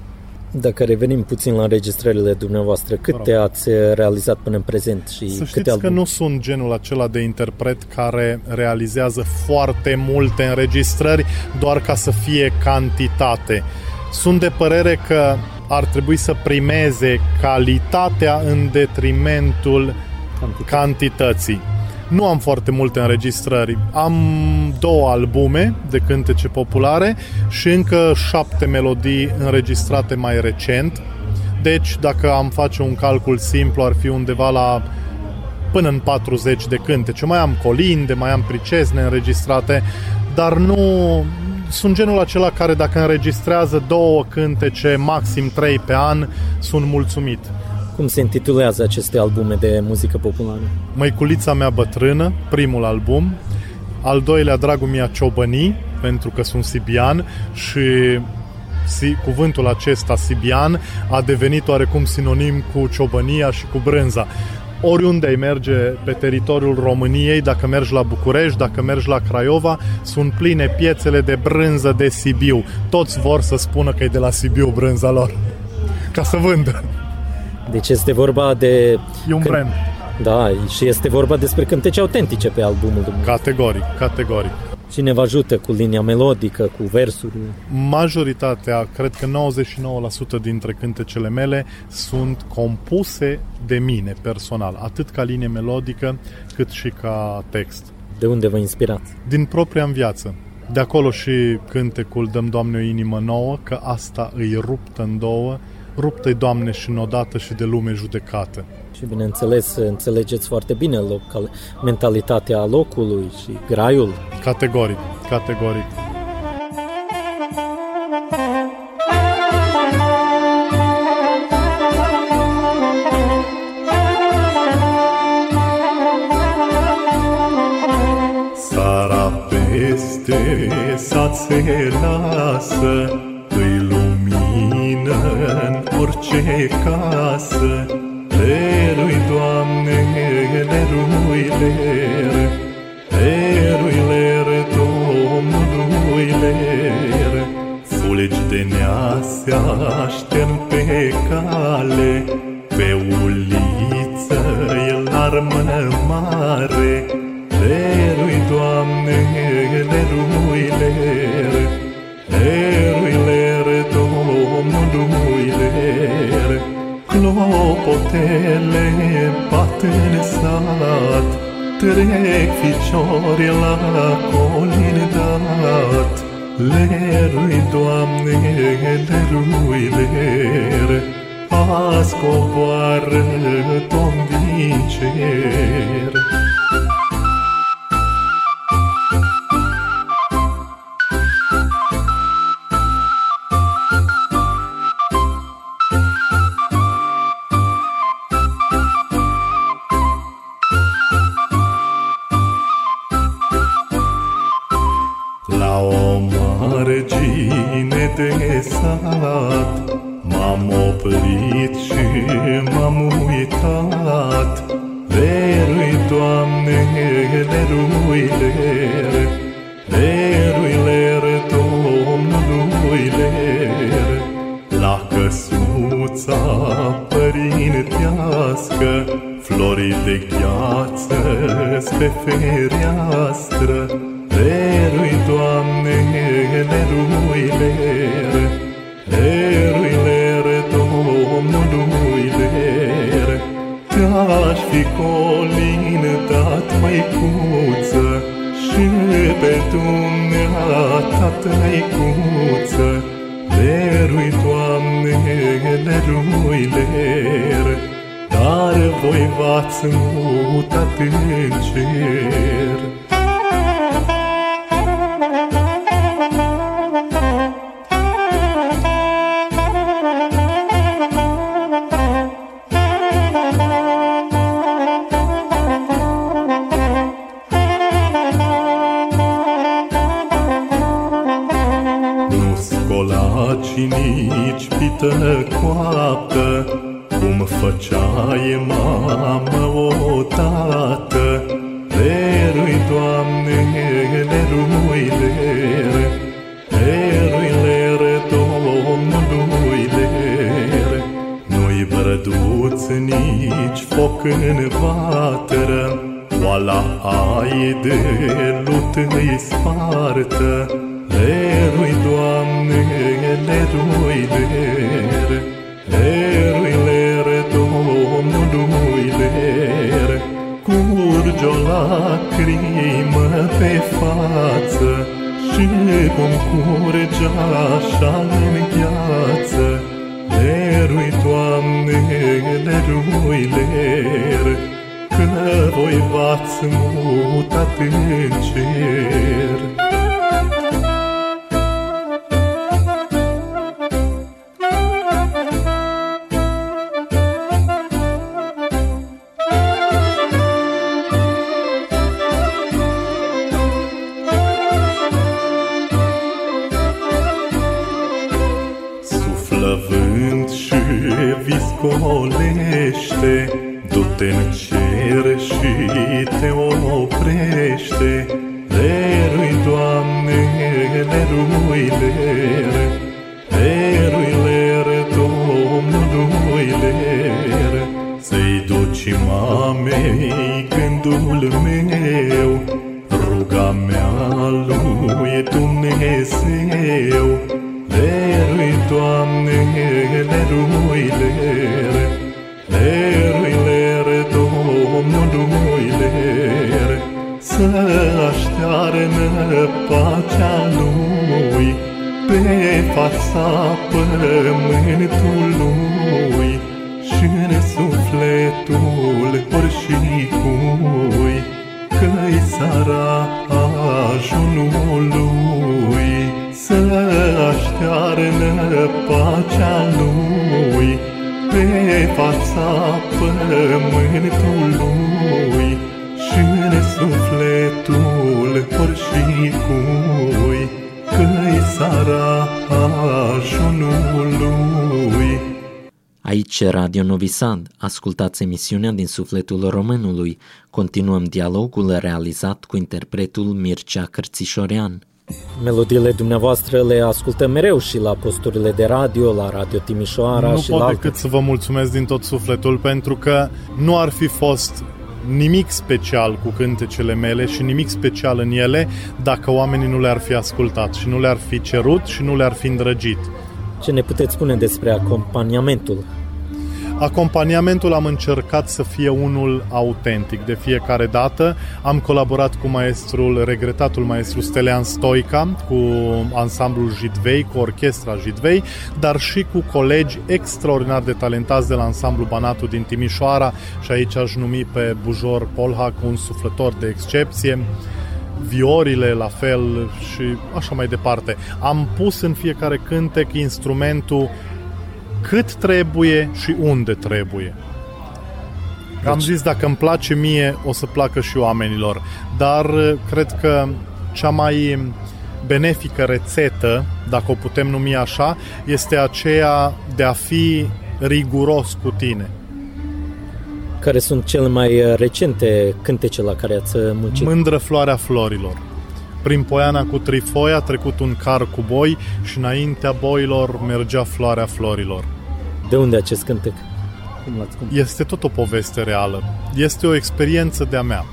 Dacă revenim puțin la înregistrările dumneavoastră, câte ați realizat până în prezent și Să câte știți album? că nu sunt genul acela de interpret care realizează foarte multe înregistrări doar ca să fie cantitate. Sunt de părere că ar trebui să primeze calitatea în detrimentul Cantitate. cantității. Nu am foarte multe înregistrări. Am două albume de cântece populare și încă șapte melodii înregistrate mai recent, Deci, dacă am face un calcul simplu, ar fi undeva la până în 40 de cântece. Mai am colinde, mai am pricezne înregistrate, dar nu sunt genul acela care dacă înregistrează două cântece, maxim trei pe an, sunt mulțumit. Cum se intitulează aceste albume de muzică populară? Măiculița mea bătrână, primul album, al doilea Dragul mea Ciobănii, pentru că sunt sibian și si, cuvântul acesta sibian a devenit oarecum sinonim cu ciobănia și cu brânza oriunde ai merge pe teritoriul României, dacă mergi la București, dacă mergi la Craiova, sunt pline piețele de brânză de Sibiu. Toți vor să spună că e de la Sibiu brânza lor, ca să vândă. Deci este vorba de... E un brand. Da, și este vorba despre cântece autentice pe albumul dumneavoastră. Categoric, categoric. Cine vă ajută cu linia melodică, cu versurile? Majoritatea, cred că 99% dintre cântecele mele sunt compuse de mine personal, atât ca linie melodică cât și ca text. De unde vă inspirați? Din propria viață. De acolo și cântecul Dăm Doamne o inimă nouă, că asta îi ruptă în două, ruptă Doamne și odată și de lume judecată. Și bineînțeles, înțelegeți foarte bine local, mentalitatea locului și graiul. Categoric, categoric. Sara peste sat se lasă Îi lumină în orice casă. Lerui, Doamne, lerui, ler Lerui, ler, Domnului, ler Fulgi de nea se aștern pe cale Pe uliță el armă mare. Lerui, Doamne, lerui, ler Lerui, ler, Domnului, ler Clopotele bat în sat Trec ficiori la colindat. Lerui, Doamne, lerui, ler Azi coboară Domn din cer dat măicuță Și pe dumneata tăicuță Lerui, Doamne, lerui, ler. Dar voi v-ați mutat în cer nici pită coaptă. Cum făceai mamă odată Lerui, Doamne, lerui, ler. Lerui, ler, Domnului, ler. Nu-i brăduț nici foc în vatră. Oala ai de lut îi spartă. Lerui, Doamne, lerui, ler Lerui, ler, Domnului, ler. Curge o lacrimă pe față Și cum curge așa în gheață. Lerui, Doamne, leruiler Că voi v-ați mutat în cer ocolește, du-te în cer și te oprește. Lerui, Doamne, lerui, ler, lerui, ler, Domnului, ler, să-i duci mamei gândul meu, ruga mea lui Dumnezeu lerui lere, lerui lere, Domnului lere, să aștearnă pacea lui pe fața pământului și în sufletul orșicui, că-i sara ajunului. Aici Radio Novi Sad, ascultați emisiunea din sufletul românului. Continuăm dialogul realizat cu interpretul Mircea Cărțișorean. Melodiile dumneavoastră le ascultăm mereu și la posturile de radio, la Radio Timișoara nu și pot la decât alte. să vă mulțumesc din tot sufletul pentru că nu ar fi fost nimic special cu cântecele mele și nimic special în ele dacă oamenii nu le-ar fi ascultat și nu le-ar fi cerut și nu le-ar fi îndrăgit. Ce ne puteți spune despre acompaniamentul Acompaniamentul am încercat să fie unul autentic de fiecare dată. Am colaborat cu maestrul, regretatul maestru Stelian Stoica, cu ansamblul Jidvei, cu orchestra Jidvei, dar și cu colegi extraordinar de talentați de la ansamblu Banatul din Timișoara și aici aș numi pe Bujor Polhac, un suflător de excepție viorile la fel și așa mai departe. Am pus în fiecare cântec instrumentul cât trebuie și unde trebuie. Deci... Am zis, dacă îmi place mie, o să placă și oamenilor. Dar uh, cred că cea mai benefică rețetă, dacă o putem numi așa, este aceea de a fi riguros cu tine. Care sunt cele mai uh, recente cântece la care ați uh, muncit? Mândră floarea florilor. Prin Poiana cu Trifoi a trecut un car cu boi și înaintea boilor mergea floarea florilor. De unde acest cântec? Cum l-ați Este tot o poveste reală. Este o experiență de-a mea.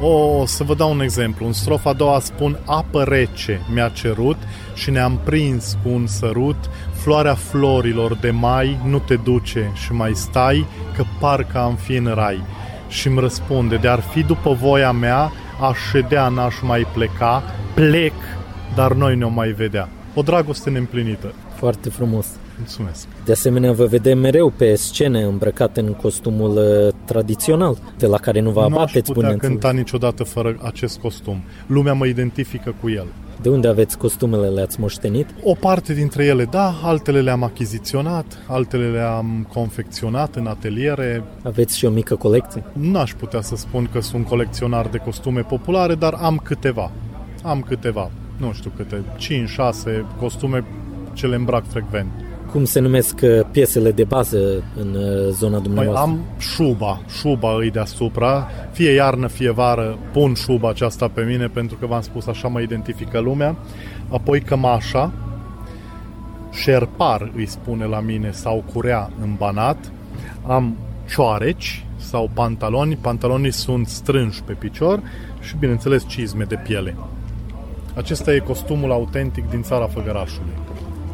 O, să vă dau un exemplu. În strofa a doua spun Apă rece mi-a cerut și ne-am prins cu un sărut Floarea florilor de mai nu te duce și mai stai Că parcă am fi în rai Și îmi răspunde, de ar fi după voia mea Aș ședea, n-aș mai pleca Plec, dar noi ne-o mai vedea O dragoste neîmplinită Foarte frumos Mulțumesc. De asemenea, vă vedem mereu pe scene îmbrăcat în costumul uh, tradițional, de la care nu vă abateți Nu aș putea cânta niciodată fără acest costum. Lumea mă identifică cu el. De unde aveți costumele? Le-ați moștenit? O parte dintre ele, da, altele le-am achiziționat, altele le-am confecționat în ateliere. Aveți și o mică colecție? N-aș putea să spun că sunt colecționar de costume populare, dar am câteva. Am câteva, nu știu câte, 5-6 costume ce le îmbrac frecvent cum se numesc uh, piesele de bază în uh, zona dumneavoastră? Păi am șuba, șuba îi deasupra, fie iarnă, fie vară, pun șuba aceasta pe mine pentru că v-am spus așa mă identifică lumea, apoi cămașa, șerpar îi spune la mine sau curea în banat, am cioareci sau pantaloni, pantalonii sunt strânși pe picior și bineînțeles cizme de piele. Acesta e costumul autentic din țara Făgărașului.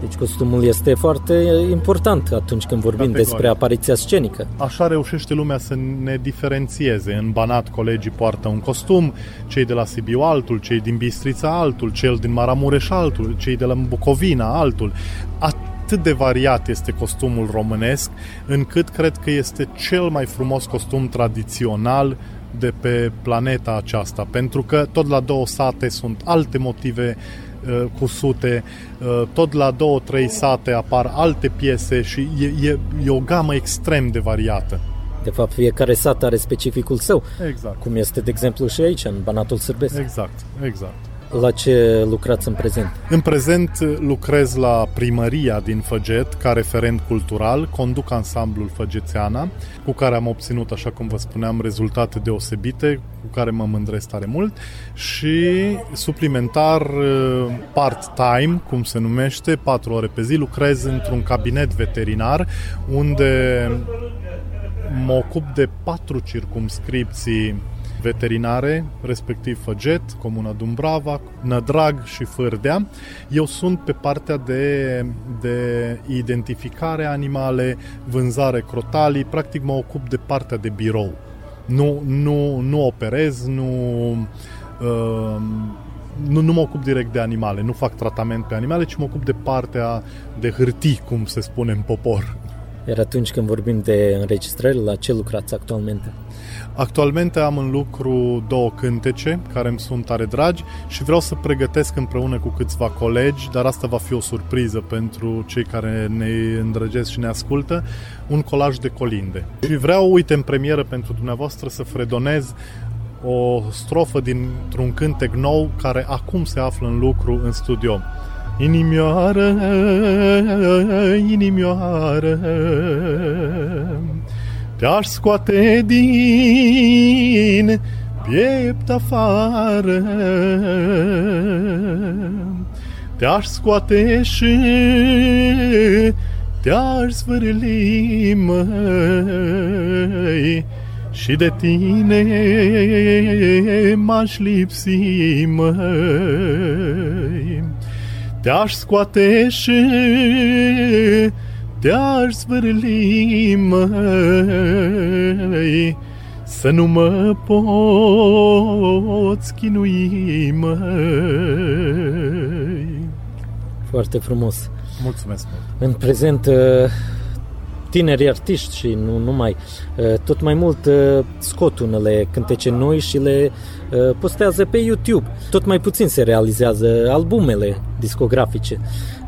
Deci costumul este foarte important atunci când vorbim Categoric. despre apariția scenică. Așa reușește lumea să ne diferențieze. În Banat colegii poartă un costum, cei de la Sibiu altul, cei din Bistrița altul, cel din Maramureș altul, cei de la Bucovina altul. A atât de variat este costumul românesc, încât cred că este cel mai frumos costum tradițional de pe planeta aceasta, pentru că tot la două sate sunt alte motive uh, cu sute, uh, tot la două, trei sate apar alte piese și e, e, e o gamă extrem de variată. De fapt, fiecare sat are specificul său. Exact. Cum este, de exemplu, și aici, în Banatul Sârbesc. Exact, exact. La ce lucrați în prezent? În prezent lucrez la primăria din Făget ca referent cultural, conduc ansamblul Făgețeana, cu care am obținut, așa cum vă spuneam, rezultate deosebite, cu care mă mândresc tare mult și suplimentar part-time, cum se numește, 4 ore pe zi, lucrez într-un cabinet veterinar unde mă ocup de patru circumscripții veterinare, respectiv Făget, Comuna Dumbrava, Nădrag și Fârdea. Eu sunt pe partea de, de identificare animale, vânzare crotalii, practic mă ocup de partea de birou. Nu, nu, nu operez, nu, uh, nu, nu mă ocup direct de animale, nu fac tratament pe animale, ci mă ocup de partea de hârtii, cum se spune în popor. Iar atunci când vorbim de înregistrări, la ce lucrați actualmente? Actualmente am în lucru două cântece care îmi sunt tare dragi și vreau să pregătesc împreună cu câțiva colegi, dar asta va fi o surpriză pentru cei care ne îndrăgesc și ne ascultă, un colaj de colinde. Și vreau, uite, în premieră pentru dumneavoastră să fredonez o strofă dintr-un cântec nou care acum se află în lucru în studio. Inimioară, inimioară, te-aș scoate din piept afară, te-aș scoate și te-aș zvârli, măi, și de tine m-aș lipsi, măi. Te-aș scoate și te-aș zvârli, măi, să nu mă poți chinui, măi. Foarte frumos. Mulțumesc mult. În prezent, uh, tineri artiști și nu numai, uh, tot mai mult uh, scot unele cântece noi și le postează pe YouTube. Tot mai puțin se realizează albumele discografice.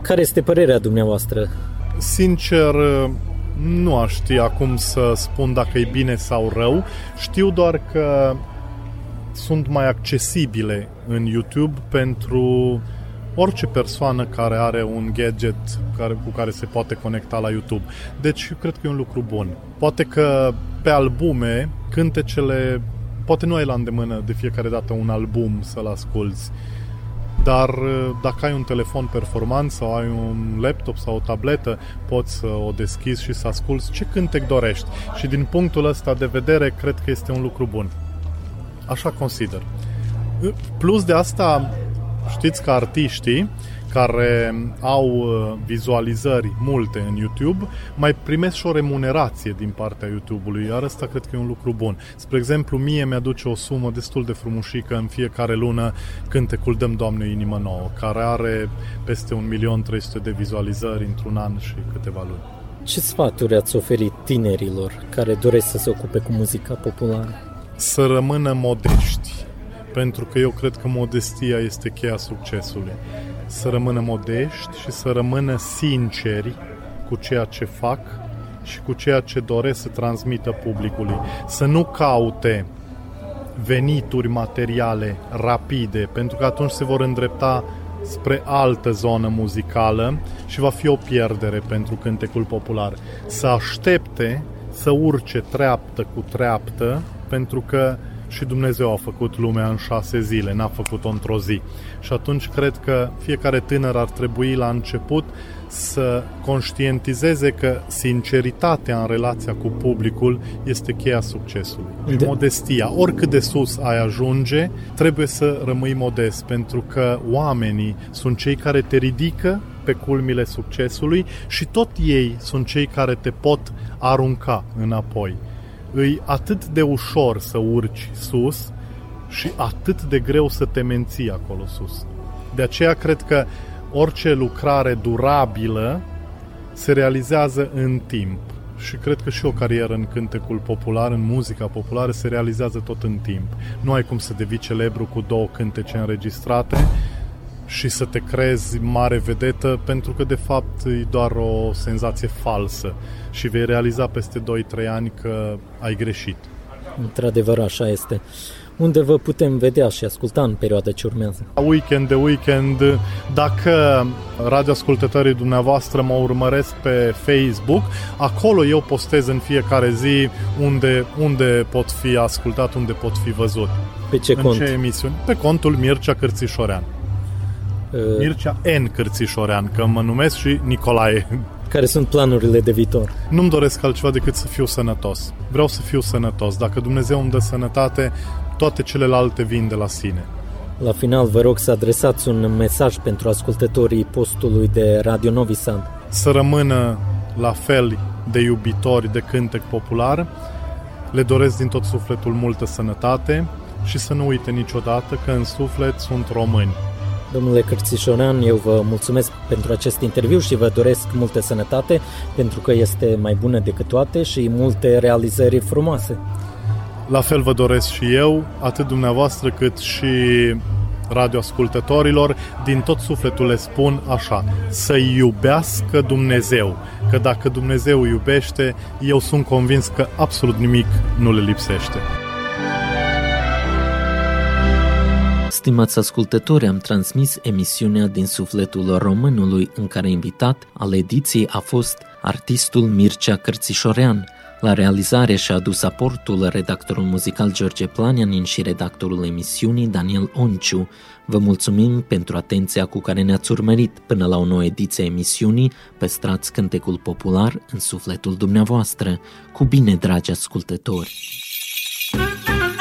Care este părerea dumneavoastră? Sincer, nu aș ști acum să spun dacă e bine sau rău. Știu doar că sunt mai accesibile în YouTube pentru orice persoană care are un gadget care, cu care se poate conecta la YouTube. Deci eu cred că e un lucru bun. Poate că pe albume cântecele poate nu ai la îndemână de fiecare dată un album să-l asculți dar uh, dacă ai un telefon performant sau ai un laptop sau o tabletă, poți să o deschizi și să asculți ce cântec dorești. Și din punctul ăsta de vedere, cred că este un lucru bun. Așa consider. Plus de asta, știți că artiștii care au uh, vizualizări multe în YouTube, mai primesc și o remunerație din partea YouTube-ului, iar asta cred că e un lucru bun. Spre exemplu, mie mi-aduce o sumă destul de frumușică în fiecare lună cântecul Dăm Doamne Inimă Nouă, care are peste 1.300.000 de vizualizări într-un an și câteva luni. Ce sfaturi ați oferit tinerilor care doresc să se ocupe cu muzica populară? Să rămână modești, pentru că eu cred că modestia este cheia succesului să rămână modești și să rămână sinceri cu ceea ce fac și cu ceea ce doresc să transmită publicului. Să nu caute venituri materiale rapide, pentru că atunci se vor îndrepta spre altă zonă muzicală și va fi o pierdere pentru cântecul popular. Să aștepte să urce treaptă cu treaptă, pentru că și Dumnezeu a făcut lumea în șase zile, n-a făcut-o într-o zi. Și atunci cred că fiecare tânăr ar trebui la început să conștientizeze că sinceritatea în relația cu publicul este cheia succesului. De... Modestia. Oricât de sus ai ajunge, trebuie să rămâi modest, pentru că oamenii sunt cei care te ridică pe culmile succesului și tot ei sunt cei care te pot arunca înapoi îi atât de ușor să urci sus și atât de greu să te menții acolo sus. De aceea cred că orice lucrare durabilă se realizează în timp. Și cred că și o carieră în cântecul popular, în muzica populară, se realizează tot în timp. Nu ai cum să devii celebru cu două cântece înregistrate și să te crezi mare vedetă, pentru că de fapt e doar o senzație falsă și vei realiza peste 2-3 ani că ai greșit. Într-adevăr, așa este. Unde vă putem vedea și asculta în perioada ce urmează? Weekend de weekend, dacă radioascultătorii dumneavoastră mă urmăresc pe Facebook, acolo eu postez în fiecare zi unde, unde pot fi ascultat, unde pot fi văzut. Pe ce în cont? ce emisiuni? Pe contul Mircea Cârțișorean. Uh, Mircea N. Cârțișorean, că mă numesc și Nicolae. Care sunt planurile de viitor? Nu-mi doresc altceva decât să fiu sănătos. Vreau să fiu sănătos. Dacă Dumnezeu îmi dă sănătate, toate celelalte vin de la sine. La final, vă rog să adresați un mesaj pentru ascultătorii postului de Radio Novi Sad. Să rămână la fel de iubitori de cântec popular. Le doresc din tot sufletul multă sănătate și să nu uite niciodată că în suflet sunt români. Domnule Cărțișorean, eu vă mulțumesc pentru acest interviu și vă doresc multă sănătate, pentru că este mai bună decât toate și multe realizări frumoase. La fel vă doresc și eu, atât dumneavoastră cât și radioascultătorilor, din tot sufletul le spun așa, să iubească Dumnezeu, că dacă Dumnezeu iubește, eu sunt convins că absolut nimic nu le lipsește. Stimați ascultători, am transmis emisiunea din sufletul românului în care invitat al ediției a fost artistul Mircea Cărțișorean. La realizare și-a adus aportul redactorul muzical George Planianin și redactorul emisiunii Daniel Onciu. Vă mulțumim pentru atenția cu care ne-ați urmărit până la o nouă ediție a emisiunii Păstrați cântecul popular în sufletul dumneavoastră. Cu bine, dragi ascultători! Din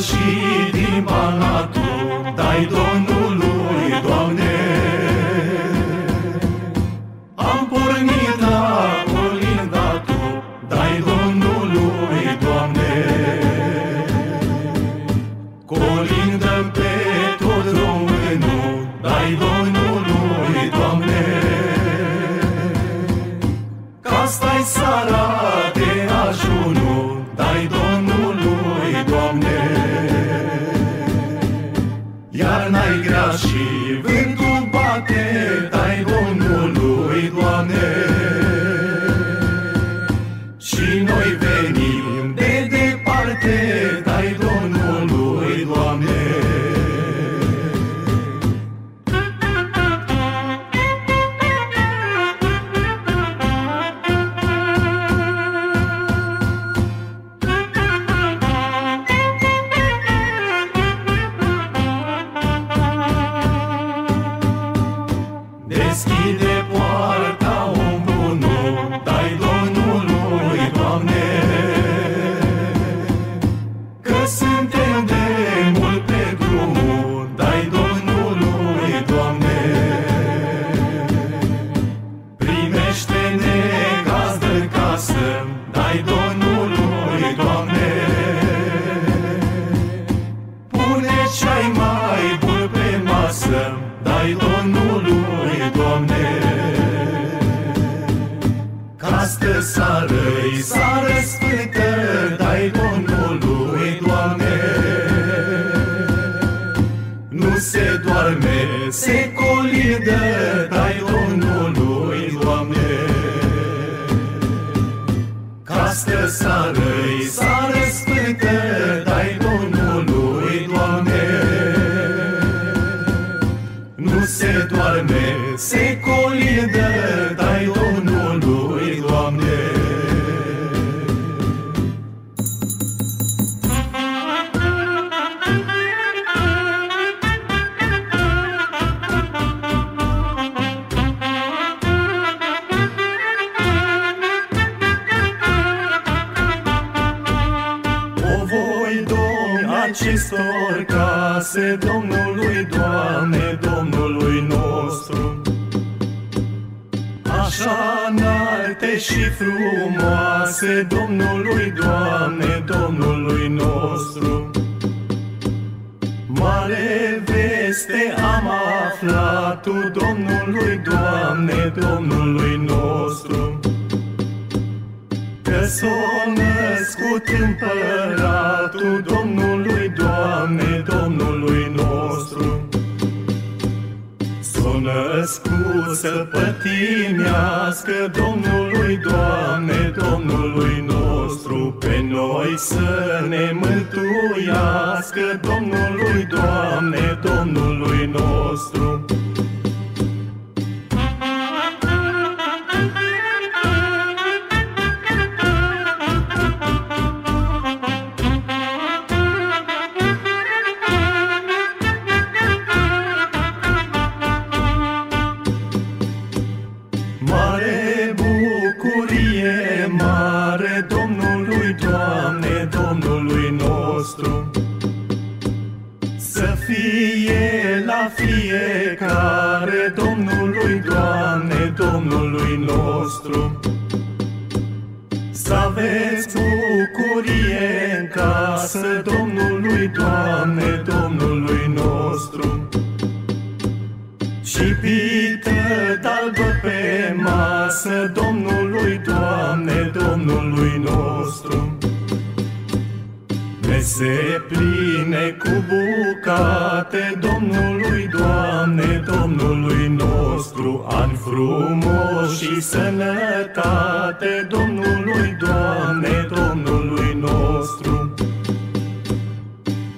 și din Banatul Dai Domnului, se Să fie la fiecare Domnului, Doamne, Domnului nostru. Să aveți bucurie în casă Domnului, Doamne, Domnului nostru. Și pită dalbă pe masă Domnului, Mese pline cu bucate Domnului, Doamne, Domnului nostru Ani frumoși și sănătate Domnului, Doamne, Domnului nostru.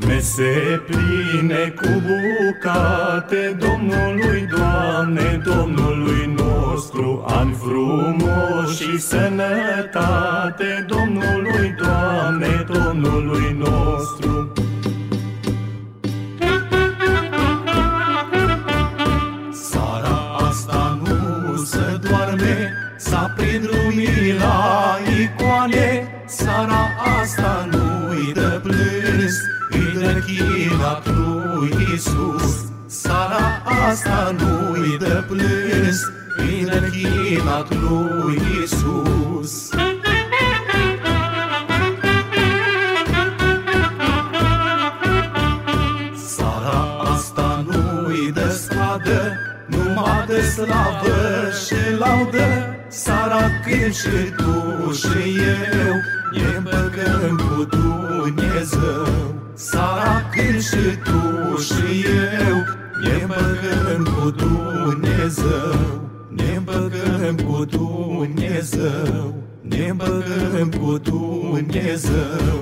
Mese pline cu bucate Domnului, Doamne, Domnului nostru Ani frumoși și sănătate Domnului, Doamne, Domnului nostru. Sara asta nu se doarme S-a prind lumina icoane. Sara asta nu-i dă plâns Îi dă chinat lui Iisus. Sara asta nu-i dă plâns Îi dă chinat lui Iisus. Sara asta nu-i dă scadă Numai de slavă și laudă. Sara când și tu și eu Ne împăcăm cu Dumnezeu. Sara când și tu și eu Ne împăcăm cu Dumnezeu Ne împăcăm cu Dumnezeu. Ne împăcăm cu Dumnezeu